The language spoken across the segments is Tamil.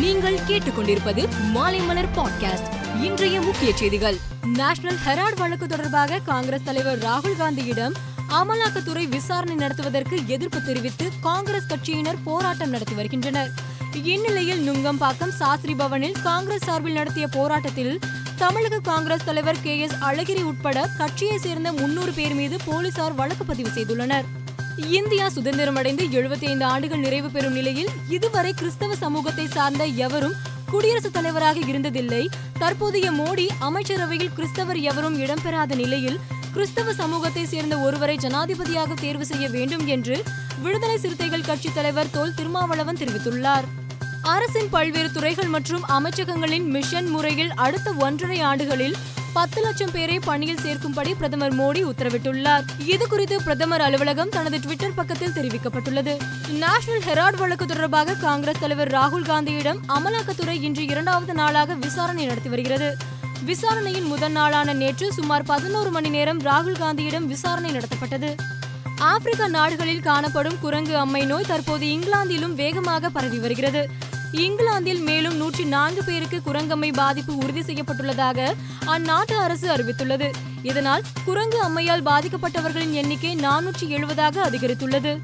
நீங்கள் கேட்டுக்கொண்டிருப்பது மாலைமலர் பாட்காஸ்ட். இன்றைய முக்கிய செய்திகள். நேஷனல் ஹெராட் வழக்கு தொடர்பாக காங்கிரஸ் தலைவர் ராகுல் காந்தியிடம் அமலாக்கத்துறை விசாரணை நடத்துவதற்கு எதிர்ப்பு தெரிவித்து காங்கிரஸ் கட்சியினர் போராட்டம் நடத்தி வருகின்றனர். இந்நிலையில் நுங்கம்பாக்கம் சாஸ்திரி பவனில் காங்கிரஸ் சார்பில் நடத்திய போராட்டத்தில் தமிழக காங்கிரஸ் தலைவர் கே எஸ் அழகிரி உட்பட கட்சியை சேர்ந்த முன்னூறு பேர் மீது போலீசார் வழக்கு பதிவு செய்துள்ளனர். இந்தியா சுதந்திரமடைந்து 75 ஆண்டுகள் நிறைவு பெறும் நிலையில் இதுவரை கிறிஸ்தவ சமூகத்தை சார்ந்த எவரும் குடியரசுத் தலைவராக இருந்ததில்லை. தற்போதைய மோடி அமைச்சரவையில் கிறிஸ்தவர் எவரும் இடம்பெறாத நிலையில் கிறிஸ்தவ சமூகத்தை சேர்ந்த ஒருவரை ஜனாதிபதியாக தேர்வு செய்ய வேண்டும் என்று விடுதலை சிறுத்தைகள் கட்சி தலைவர் தோல் திருமாவளவன் தெரிவித்துள்ளார். அரசின் பல்வேறு துறைகள் மற்றும் அமைச்சகங்களின் மிஷன் முறையில் அடுத்த ஒன்றரை ஆண்டுகளில் பத்து லட்சம் பேரை பணியில் சேர்க்கும்படி பிரதமர் மோடி உத்தரவிட்டுள்ளார். இது குறித்து பிரதமர் அலுவலகம் தனது ட்விட்டர் பக்கத்தில் தெரிவிக்கப்பட்டுள்ளது. நேஷனல் ஹெராட் வழக்கு தொடர்பாக காங்கிரஸ் தலைவர் ராகுல் காந்தியிடம் அமலாக்கத்துறை இன்று இரண்டாவது நாளாக விசாரணை நடத்தி வருகிறது. விசாரணையின் முதல் நாளான நேற்று சுமார் பதினோரு மணி நேரம் ராகுல் காந்தியிடம் விசாரணை நடத்தப்பட்டது. ஆப்பிரிக்க நாடுகளில் காணப்படும் குரங்கு அம்மை நோய் தற்போது இங்கிலாந்திலும் வேகமாக பரவி வருகிறது. இங்கிலாந்தில் மேலும் நூற்றி நான்கு பேருக்கு குரங்கம்மை பாதிப்பு உறுதி செய்யப்பட்டுள்ளதாக அந்நாட்டு அரசு அறிவித்துள்ளது. இதனால் குரங்கு அம்மையால் பாதிக்கப்பட்டவர்களின் எண்ணிக்கை நானூற்றி எழுபதாக அதிகரித்துள்ளது.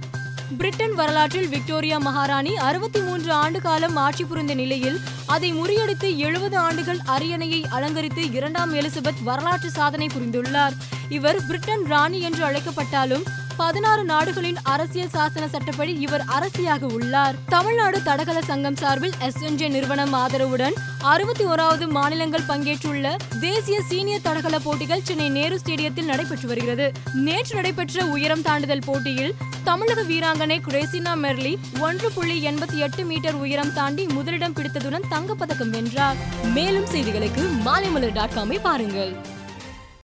பிரிட்டன் வரலாற்றில் விக்டோரியா மகாராணி அறுபத்தி மூன்று ஆண்டு காலம் ஆட்சி புரிந்த நிலையில் அதை முறியடித்து எழுபது ஆண்டுகள் அரியணையை அலங்கரித்து இரண்டாம் எலிசபெத் வரலாற்று சாதனை புரிந்துள்ளார். இவர் பிரிட்டன் ராணி என்று அழைக்கப்பட்டாலும் பதினாறு நாடுகளின் அரசியல் சாசன சட்டப்படி இவர் அரசியாக உள்ளார். தமிழ்நாடு தடகள சங்கம் சார்பில் எஸ்என்ஜே நிறுவனம் ஆதரவுடன் அறுபத்தி ஓராவது மாநிலங்கள் பங்கேற்றுள்ள தேசிய சீனியர் தடகள போட்டிகள் சென்னை நேரு ஸ்டேடியத்தில் நடைபெற்று வருகிறது. நேற்று நடைபெற்ற உயரம் தாண்டுதல் போட்டியில் தமிழக வீராங்கனை குரேசினா மெர்லி ஒன்று புள்ளி எண்பத்தி எட்டு மீட்டர் உயரம் தாண்டி முதலிடம் பிடித்ததுடன் தங்கப்பதக்கம் வென்றார். மேலும் செய்திகளுக்கு மாலைமலர் டாட் காமை பாருங்கள்.